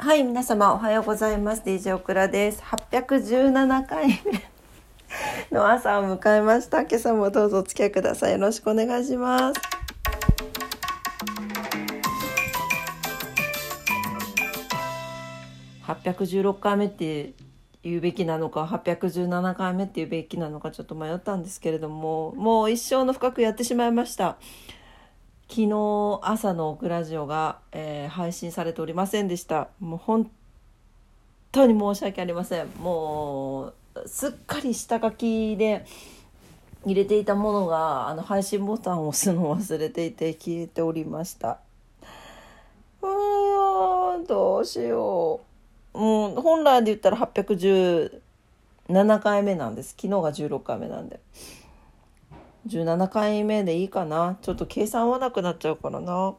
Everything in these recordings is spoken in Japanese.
はい、皆様おはようございます。DJ オクラです。817回目の朝を迎えました。今朝もどうぞお付き合いください。よろしくお願いします。816回目って言うべきなのか817回目って言うべきなのかちょっと迷ったんですけれどももう一生の深くやってしまいました昨日朝のオクラジオが、えー配信されておりませんでした。もう本当に申し訳ありません。もうすっかり下書きで入れていたものがあの配信ボタンを押すのを忘れていて消えておりました。うーんどうしよう。もう本来で言ったら817回目なんです。昨日が16回目なんで。17回目でいいかな。ちょっと計算合わなくなっちゃうからな。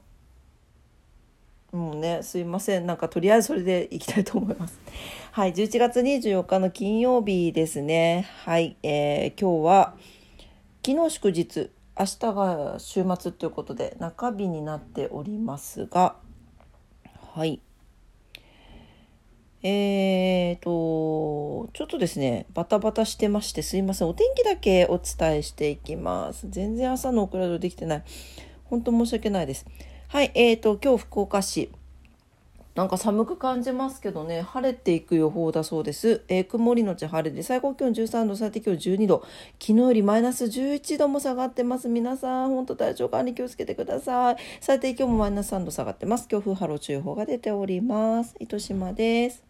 もうねすいません。なんかとりあえずそれでいきたいと思います。はい11月24日の金曜日ですね。はい、えー今日は昨日祝日。明日が週末ということで中日になっておりますが。はい。えーと、ちょっとですね、バタバタしてましてすいません。お天気だけお伝えしていきます。全然朝のオクラドできてない。本当申し訳ないです。はい、えーと、今日福岡市。なんか寒く感じますけどね、晴れていく予報だそうです。えー曇りのち晴れで、最高気温13度、最低気温12度。昨日よりマイナス11度も下がってます。皆さん、本当体調管理気をつけてください。最低気温もマイナス3度下がってます。強風波浪注意報が出ております。糸島です。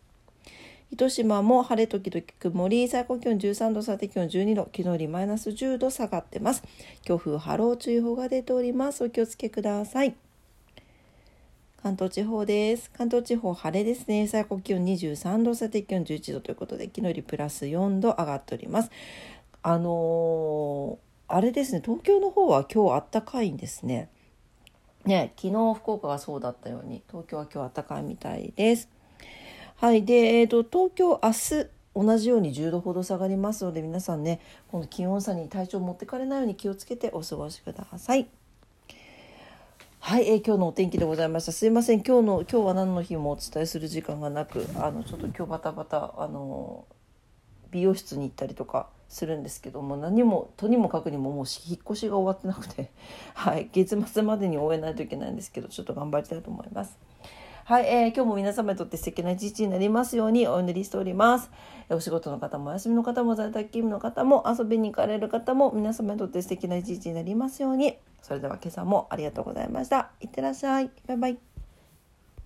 糸島も晴れ時々曇り、最高気温13度、最低気温12度、昨日よりマイナス10度下がってます。強風波浪注意報が出ております。お気をつけください。関東地方です。関東地方晴れですね。最高気温23度、最低気温11度ということで、昨日よりプラス4度上がっております。あのーあれですね、東京の方は今日あったかいんですね。ね、昨日福岡がそうだったように、東京は今日あったかいみたいです。はい。で、えっ、と、東京明日、同じように10度ほど下がりますので、皆さんね、この気温差に体調を持ってかれないように気をつけてお過ごしください。はい、えー今日のお天気でございました。すいません、今日の、今日は何の日もお伝えする時間がなく、あの、ちょっと今日バタバタ、あの、美容室に行ったりとかするんですけども何もとにもかくにももう引っ越しが終わってなくて、はい、月末までに終えないといけないんですけどちょっと頑張りたいと思います。はい、えー今日も皆様にとって素敵な一日になりますようにお祈りしております。えお仕事の方もお休みの方も在宅勤務の方も遊びに行かれる方も皆様にとって素敵な一日になりますように。それでは今朝もありがとうございました。いってらっしゃい。バイバイ。